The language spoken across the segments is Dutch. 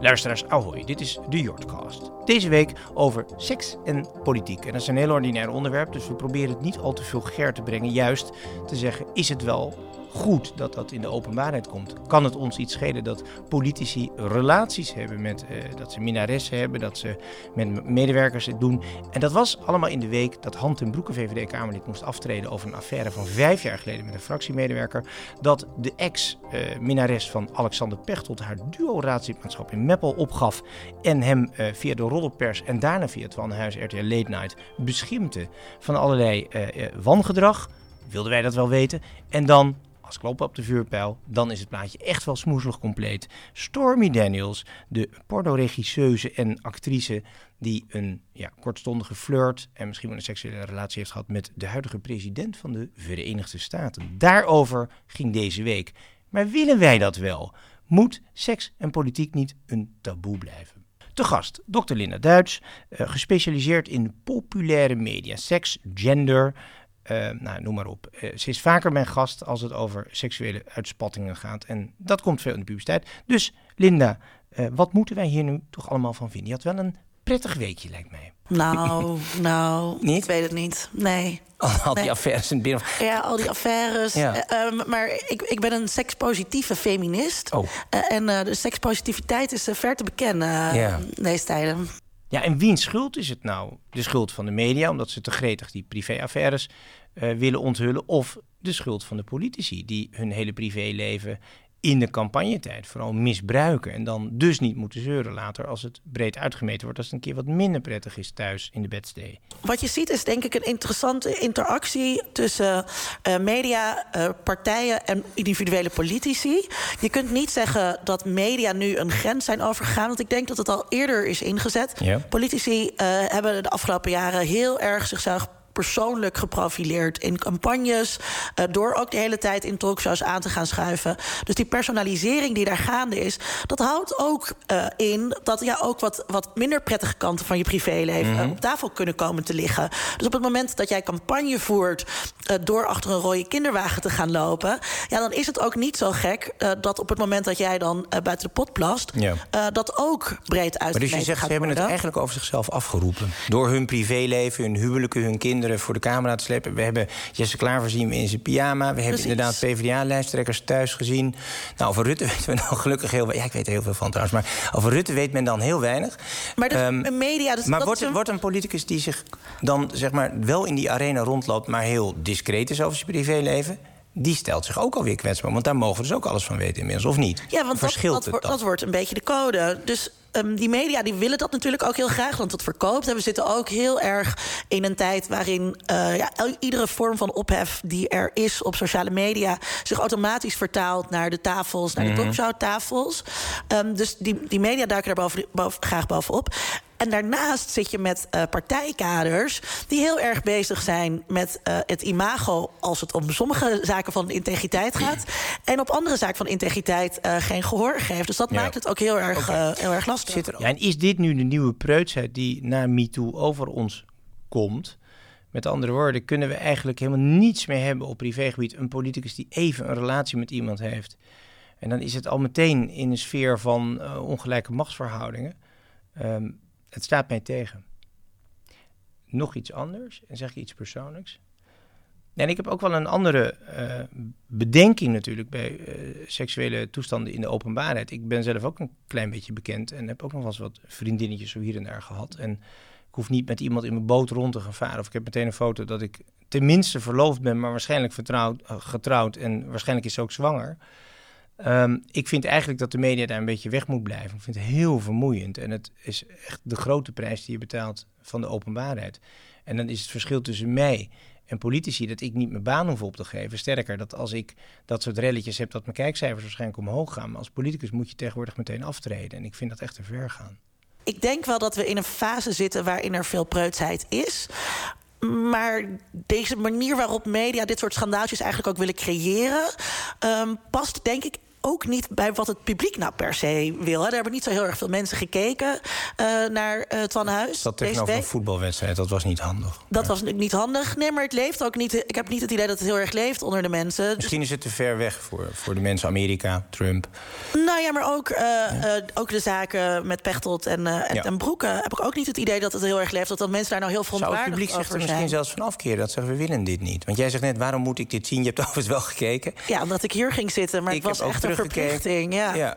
Luisteraars, ahoy, dit is de Jordcast. Deze week over seks en politiek. En dat is een heel ordinair onderwerp, dus we proberen het niet al te vulgair te brengen. Juist te zeggen, is het wel goed dat dat in de openbaarheid komt. Kan het ons iets schelen dat politici relaties hebben met, uh, dat ze minaressen hebben, dat ze met medewerkers het doen. En dat was allemaal in de week dat Hand ten Broeke, VVD-Kamerlid, moest aftreden over een affaire van vijf jaar geleden met een fractiemedewerker. Dat de ex-minares uh, van Alexander Pechtold haar duo-raadslidmaatschap in Meppel opgaf en hem uh, via de roddelpers en daarna via het Wanhuis RTL Late Night beschimpte van allerlei wangedrag. Wilden wij dat wel weten? En dan als kloppen op de vuurpijl, dan is het plaatje echt wel smoezelig compleet. Stormy Daniels, de pornoregisseuse en actrice die een ja, kortstondige flirt en misschien wel een seksuele relatie heeft gehad met de huidige president van de Verenigde Staten. Daarover ging deze week. Maar willen wij dat wel? Moet seks en politiek niet een taboe blijven? Te gast, Dr. Linda Duits, uh, gespecialiseerd in populaire media, seks, gender, uh, nou, noem maar op. Uh, ze is vaker mijn gast als het over seksuele uitspattingen gaat. En dat komt veel in de publiciteit. Dus Linda, uh, wat moeten wij hier nu toch allemaal van vinden? Je had wel een prettig weekje, lijkt mij. Nou, nou, niet? ik weet het niet. Nee. Al, al Nee. die affaires in het binnen. Ja, al die affaires. Ja. Eh, ehm, maar ik, ik ben een sekspositieve feminist. Oh. Eh, en eh, de sekspositiviteit is eh, ver te bekennen eh, Ja. deze tijden. Ja, en wiens schuld is het nou? De schuld van de media, omdat ze te gretig die privéaffaires eh, willen onthullen, of de schuld van de politici die hun hele privéleven in de campagnetijd vooral misbruiken en dan dus niet moeten zeuren later als het breed uitgemeten wordt, als het een keer wat minder prettig is thuis in de bedstee. Wat je ziet is denk ik een interessante interactie tussen eh, media, eh, partijen en individuele politici. Je kunt niet zeggen dat media nu een grens zijn overgegaan, want ik denk dat het al eerder is ingezet. Ja. Politici hebben de afgelopen jaren heel erg zichzelf persoonlijk geprofileerd in campagnes, eh, door ook de hele tijd in talkshows aan te gaan schuiven. Dus die personalisering die daar gaande is, dat houdt ook eh, in dat ja ook wat, wat minder prettige kanten van je privéleven eh, op tafel kunnen komen te liggen. Dus op het moment dat jij campagne voert eh, door achter een rode kinderwagen te gaan lopen, ja, dan is het ook niet zo gek dat op het moment dat jij dan buiten de pot plast, Ja. dat ook breed uit. Maar dus je zegt, ze hebben het eigenlijk over zichzelf afgeroepen. Door hun privéleven, hun huwelijken, hun kinderen voor de camera te slepen. We hebben Jesse Klaver zien in zijn pyjama. We hebben Precies. inderdaad PvdA-lijsttrekkers thuis gezien. Nou, over Rutte weten we dan gelukkig heel weinig. Ja, ik weet er heel veel van trouwens. Maar over Rutte weet men dan heel weinig. Maar de Ehm, media, dus maar dat wordt, een- wordt een politicus die zich dan zeg maar wel in die arena rondloopt... maar heel discreet is over zijn privéleven... die stelt zich ook alweer kwetsbaar. Want daar mogen we dus ook alles van weten inmiddels, of niet? Ja, want dat, Verschilt dat, het wordt- dan? dat wordt een beetje de code. Dus ehm, die media die willen dat natuurlijk ook heel graag, want dat verkoopt. En we zitten ook heel erg in een tijd waarin eh, ja, iedere vorm van ophef die er is op sociale media zich automatisch vertaalt naar de tafels, naar de talkshowtafels. Ehm, dus die, die media duiken daar boven, boven- graag bovenop. En daarnaast zit je met eh, partijkaders die heel erg bezig zijn met eh, het imago als het om sommige zaken van integriteit gaat. En op andere zaken van integriteit eh, geen gehoor geeft. Dus dat Ja. maakt het ook heel erg, heel erg lastig. Zit er, ja, en is dit nu de nieuwe preutsheid die na MeToo over ons komt? Met andere woorden, kunnen we eigenlijk helemaal niets meer hebben op privégebied. Een politicus die even een relatie met iemand heeft. En dan is het al meteen in een sfeer van eh, ongelijke machtsverhoudingen. Ehm, het staat mij tegen. Nog iets anders, en zeg ik iets persoonlijks. En ik heb ook wel een andere eh, bedenking natuurlijk bij eh, seksuele toestanden in de openbaarheid. Ik ben zelf ook een klein beetje bekend en heb ook nog wel eens wat vriendinnetjes zo hier en daar gehad. En ik hoef niet met iemand in mijn boot rond te gaan varen. Of ik heb meteen een foto dat ik tenminste verloofd ben, maar waarschijnlijk vertrouwd, eh, getrouwd en waarschijnlijk is ze ook zwanger. Ehm, ik vind eigenlijk dat de media daar een beetje weg moet blijven. Ik vind het heel vermoeiend. En het is echt de grote prijs die je betaalt van de openbaarheid. En dan is het verschil tussen mij en politici dat ik niet mijn baan hoef op te geven. Sterker, dat als ik dat soort relletjes heb, dat mijn kijkcijfers waarschijnlijk omhoog gaan. Maar als politicus moet je tegenwoordig meteen aftreden. En ik vind dat echt te ver gaan. Ik denk wel dat we in een fase zitten waarin er veel preutsheid is. Maar deze manier waarop media dit soort schandaaltjes eigenlijk ook willen creëren, ehm, past denk ik ook niet bij wat het publiek nou per se wil. Hè. Daar hebben niet zo heel erg veel mensen gekeken uh, naar uh, Twan Huis. Dat tegenover een voetbalwedstrijd, dat was niet handig. Dat was niet handig. Nee, maar het leeft ook niet. Ik heb niet het idee dat het heel erg leeft onder de mensen. Misschien is het te ver weg voor, voor de mensen Amerika, Trump. Nou ja, maar ook, uh, ja. ook de zaken met Pechtold en, en, ja. en Broeken... heb ik ook niet het idee dat het heel erg leeft. Dat, dat mensen daar nou heel verontwaardigd over zijn. Het publiek zich er misschien zelfs van afkeren? Dat zeggen, we willen dit niet. Want jij zegt net, waarom moet ik dit zien? Je hebt overigens wel gekeken. Ja, omdat ik hier ging zitten, maar ik het was echt verplichting. Ja. ja.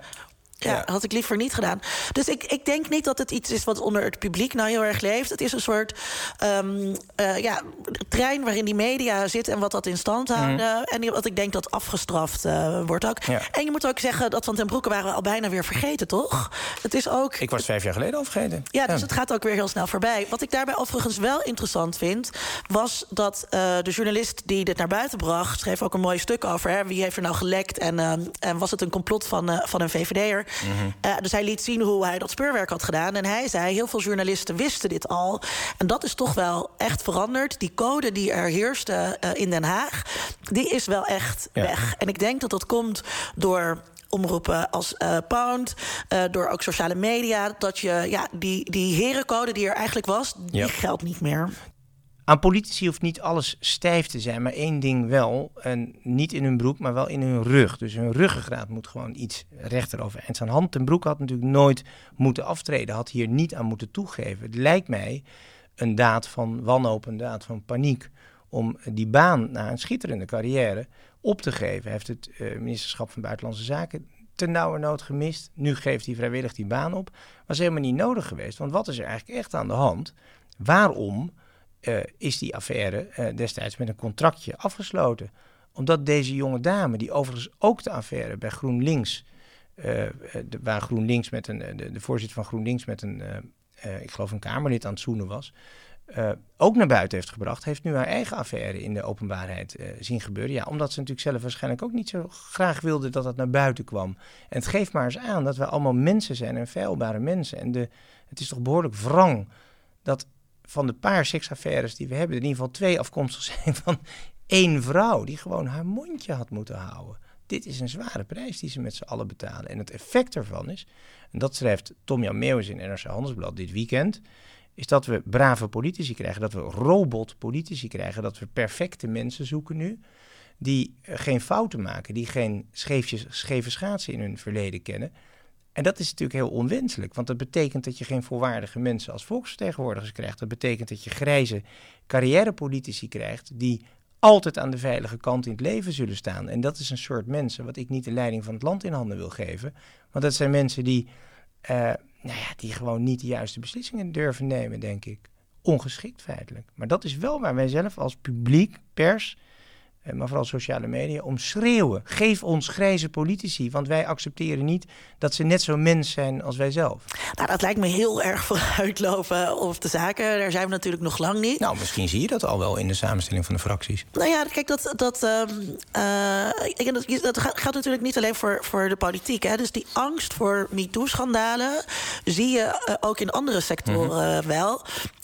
Ja, had ik liever niet gedaan. Dus ik, ik denk niet dat het iets is wat onder het publiek nou heel erg leeft. Het is een soort um, uh, ja, trein waarin die media zit en wat dat in stand mhm. houden. Mm. En wat ik denk dat afgestraft uh, wordt ook. Ja. En je moet ook zeggen dat Van ten Broeke waren we al bijna weer vergeten, toch? Het is ook. Ik was vijf jaar geleden al vergeten. Ja, dus ja. het gaat ook weer heel snel voorbij. Wat ik daarbij overigens wel interessant vind, was dat uh, de journalist die dit naar buiten bracht, schreef ook een mooi stuk over. Hè, wie heeft er nou gelekt en, en was het een complot van, van een VVD'er? Mm uh, dus hij liet zien hoe hij dat speurwerk had gedaan. En hij zei, heel veel journalisten wisten dit al. En dat is toch wel echt veranderd. Die code die er heerste uh, in Den Haag, die is wel echt ja. weg. En ik denk dat dat komt door omroepen als uh, Pound, uh, door ook sociale media, dat je ja, die, die herencode die er eigenlijk was, die geldt niet meer. Aan politici hoeft niet alles stijf te zijn, maar één ding wel. En niet in hun broek, maar wel in hun rug. Dus hun ruggengraat moet gewoon iets rechter overeind staan. Hand ten Broek had natuurlijk nooit moeten aftreden. Had hier niet aan moeten toegeven. Het lijkt mij een daad van wanhoop, een daad van paniek. Om die baan na een schitterende carrière op te geven. Heeft het uh, ministerschap van Buitenlandse Zaken ten nauwe nood gemist. Nu geeft hij vrijwillig die baan op. Was helemaal niet nodig geweest. Want wat is er eigenlijk echt aan de hand? Waarom uh, is die affaire uh, destijds met een contractje afgesloten. Omdat deze jonge dame, die overigens ook de affaire bij GroenLinks, de, waar GroenLinks met een, de, voorzitter van GroenLinks met een, ik geloof een Kamerlid aan het zoenen was, ook naar buiten heeft gebracht, heeft nu haar eigen affaire in de openbaarheid zien gebeuren. Ja, omdat ze natuurlijk zelf waarschijnlijk ook niet zo graag wilde dat dat naar buiten kwam. En het geeft maar eens aan dat we allemaal mensen zijn en feilbare mensen. En de, het is toch behoorlijk wrang dat van de paar seksaffaires die we hebben, in ieder geval twee afkomstig zijn van één vrouw die gewoon haar mondje had moeten houden. Dit is een zware prijs die ze met z'n allen betalen. En het effect ervan is, en dat schrijft Tom Jan Meeuwis in NRC Handelsblad dit weekend, is dat we brave politici krijgen, dat we robotpolitici krijgen, dat we perfecte mensen zoeken nu, die geen fouten maken, die geen scheefjes, scheve schaatsen in hun verleden kennen. En dat is natuurlijk heel onwenselijk, want dat betekent dat je geen volwaardige mensen als volksvertegenwoordigers krijgt. Dat betekent dat je grijze carrièrepolitici krijgt die altijd aan de veilige kant in het leven zullen staan. En dat is een soort mensen wat ik niet de leiding van het land in handen wil geven. Want dat zijn mensen die, uh, nou ja, die gewoon niet de juiste beslissingen durven nemen, denk ik. Ongeschikt feitelijk. Maar dat is wel waar wij zelf als publiek, pers, eh, maar vooral sociale media, om schreeuwen. Geef ons grijze politici, want wij accepteren niet dat ze net zo mens zijn als wij zelf. Nou, dat lijkt me heel erg vooruitlopen op de zaken. Daar zijn we natuurlijk nog lang niet. Nou, misschien zie je dat al wel in de samenstelling van de fracties. Nou ja, kijk, dat, dat, uh, dat, dat gaat natuurlijk niet alleen voor, voor de politiek. Hè. Dus die angst voor MeToo-schandalen zie je uh, ook in andere sectoren mm-hmm. wel.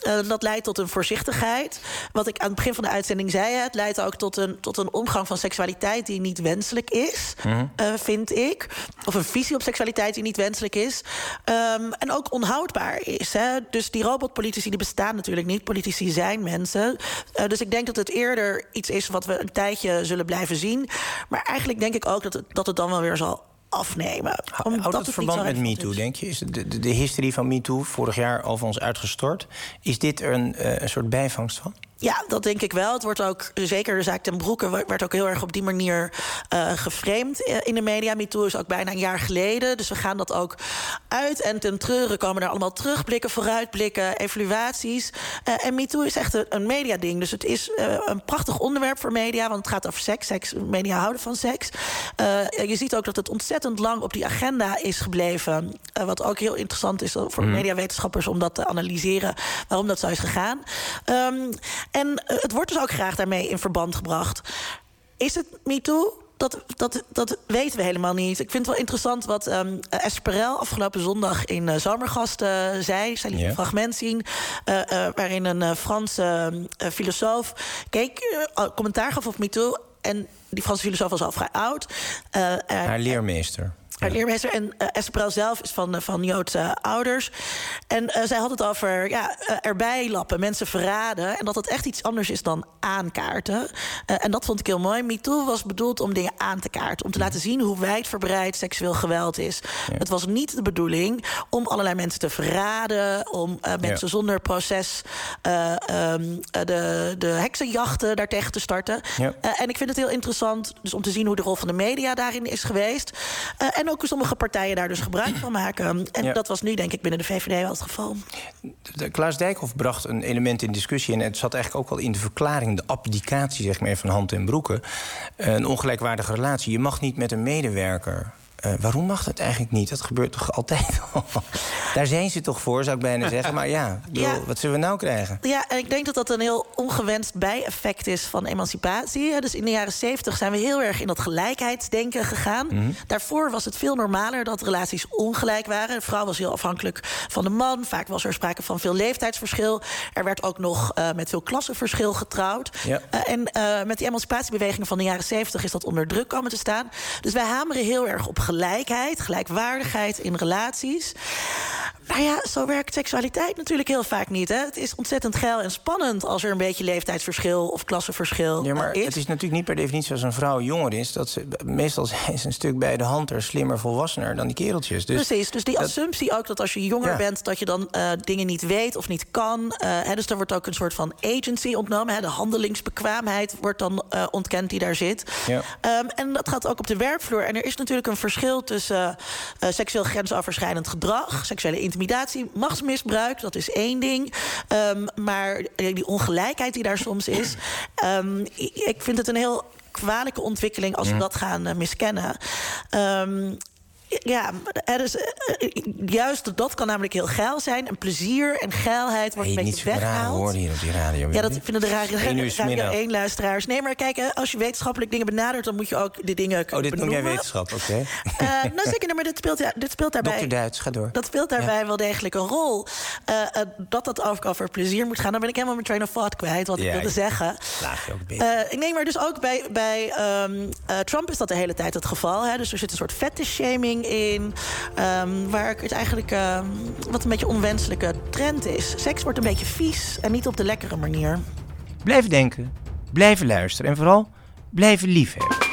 Uh, dat leidt tot een voorzichtigheid. Wat ik aan het begin van de uitzending zei, het leidt ook tot een tot een omgang van seksualiteit die niet wenselijk is, mm. uh, vind ik. Of een visie op seksualiteit die niet wenselijk is. Um, en ook onhoudbaar is. Hè? Dus die robotpolitici die bestaan natuurlijk niet. Politici zijn mensen. Uh, dus ik denk dat het eerder iets is wat we een tijdje zullen blijven zien. Maar eigenlijk denk ik ook dat het, dat het dan wel weer zal afnemen. Houdt het verband met MeToo, denk je? Is de, de, de historie van MeToo vorig jaar over ons uitgestort? Is dit er een, uh, een soort bijvangst van? Ja, dat denk ik wel. Het wordt ook, zeker de zaak ten Broeke, werd ook heel erg op die manier uh, geframed in de media. MeToo is ook bijna een jaar geleden. Dus we gaan dat ook uit en ten treuren komen er allemaal terugblikken, vooruitblikken, evaluaties. Uh, en MeToo is echt een, een mediading. Dus het is uh, een prachtig onderwerp voor media, want het gaat over seks. seks media houden van seks. je ziet ook dat het ontzettend lang op die agenda is gebleven. wat ook heel interessant is voor mm. mediawetenschappers om dat te analyseren, waarom dat zo is gegaan. Um, en eh, het wordt dus ook graag daarmee in verband gebracht. Is het MeToo? Dat, dat, dat weten we helemaal niet. Ik vind het wel interessant wat um, Esperel afgelopen zondag in uh, Zomergasten zei. Ik zal liet een fragment zien. Uh, waarin een Franse filosoof keek, commentaar gaf op MeToo. En die Franse filosoof was al vrij oud. Haar leermeester. Haar leermeester. En uh, Esther zelf is van, van Joodse ouders. En zij had het over ja, erbij lappen, mensen verraden. En dat het echt iets anders is dan aankaarten. en dat vond ik heel mooi. MeToo was bedoeld om dingen aan te kaarten. Om te laten zien hoe wijdverbreid seksueel geweld is. Het was niet de bedoeling om allerlei mensen te verraden. Om mensen ja. zonder proces um, de, de heksenjachten daartegen te starten. Ja. en ik vind het heel interessant dus om te zien hoe de rol van de media daarin is geweest. en ook sommige partijen daar dus gebruik van maken. En dat was nu, denk ik, binnen de VVD wel het geval. De, Klaas Dijkhoff bracht een element in discussie... en het zat eigenlijk ook al in de verklaring... de abdicatie zeg maar, van hand en broeken. Een ongelijkwaardige relatie. Je mag niet met een medewerker uh, waarom mag dat eigenlijk niet? Dat gebeurt toch altijd al? Daar zijn ze toch voor, zou ik bijna zeggen. Maar ja, bedoel, ja, wat zullen we nou krijgen? Ja, en ik denk dat dat een heel ongewenst bijeffect is van emancipatie. Dus in de jaren zeventig zijn we heel erg in dat gelijkheidsdenken gegaan. Mm -hmm. Daarvoor was het veel normaler dat relaties ongelijk waren. De vrouw was heel afhankelijk van de man. Vaak was er sprake van veel leeftijdsverschil. Er werd ook nog uh, met veel klassenverschil getrouwd. Ja. Uh, en met die emancipatiebewegingen van de jaren zeventig is dat onder druk komen te staan. Dus wij hameren heel erg op gelijkheid, gelijkwaardigheid in relaties. Maar ja, zo werkt seksualiteit natuurlijk heel vaak niet. Hè? Het is ontzettend geil en spannend als er een beetje leeftijdsverschil of klassenverschil ja, maar is. Het is natuurlijk niet per definitie als een vrouw jonger is. Dat ze, meestal zijn ze een stuk bij de hand er slimmer, volwassener dan die kereltjes. Dus Precies, dus die assumptie ook dat als je jonger bent... dat je dan uh, dingen niet weet of niet kan. Uh, hè, dus er wordt ook een soort van agency ontnomen. Hè? De handelingsbekwaamheid wordt dan uh, ontkend die daar zit. Ja. Um, en dat gaat ook op de werkvloer. En er is natuurlijk een verschil tussen seksueel grensoverschrijdend gedrag... seksuele intimidatie, machtsmisbruik, dat is één ding. Um, maar die ongelijkheid die daar soms is... Um, ik vind het een heel kwalijke ontwikkeling als we dat gaan uh, miskennen. Um, ja, er is, uh, juist dat kan namelijk heel geil zijn. En plezier en geilheid wordt hey, een beetje weggehaald. woorden hier op die radio. Ja, dat vinden de radio, radio 1 luisteraars. Nee, maar kijk, als je wetenschappelijk dingen benadert... dan moet je ook die dingen Oh, dit noem jij wetenschap, oké. Okay. Uh, nou, zeker, maar dit speelt, ja, dit speelt daarbij... Dokter Duits, ga door. Dat speelt daarbij ja. wel degelijk een rol. Uh, dat dat ook over plezier moet gaan. Dan ben ik helemaal mijn train of thought kwijt, wat ja, ik wilde zeggen. Laat je ook beter. nee, maar dus ook bij, bij um, Trump is dat de hele tijd het geval. Hè? Dus er zit een soort in. Um, waar het eigenlijk um, wat een beetje onwenselijke trend is. Seks wordt een beetje vies en niet op de lekkere manier. Blijven denken, blijven luisteren en vooral blijven liefhebben.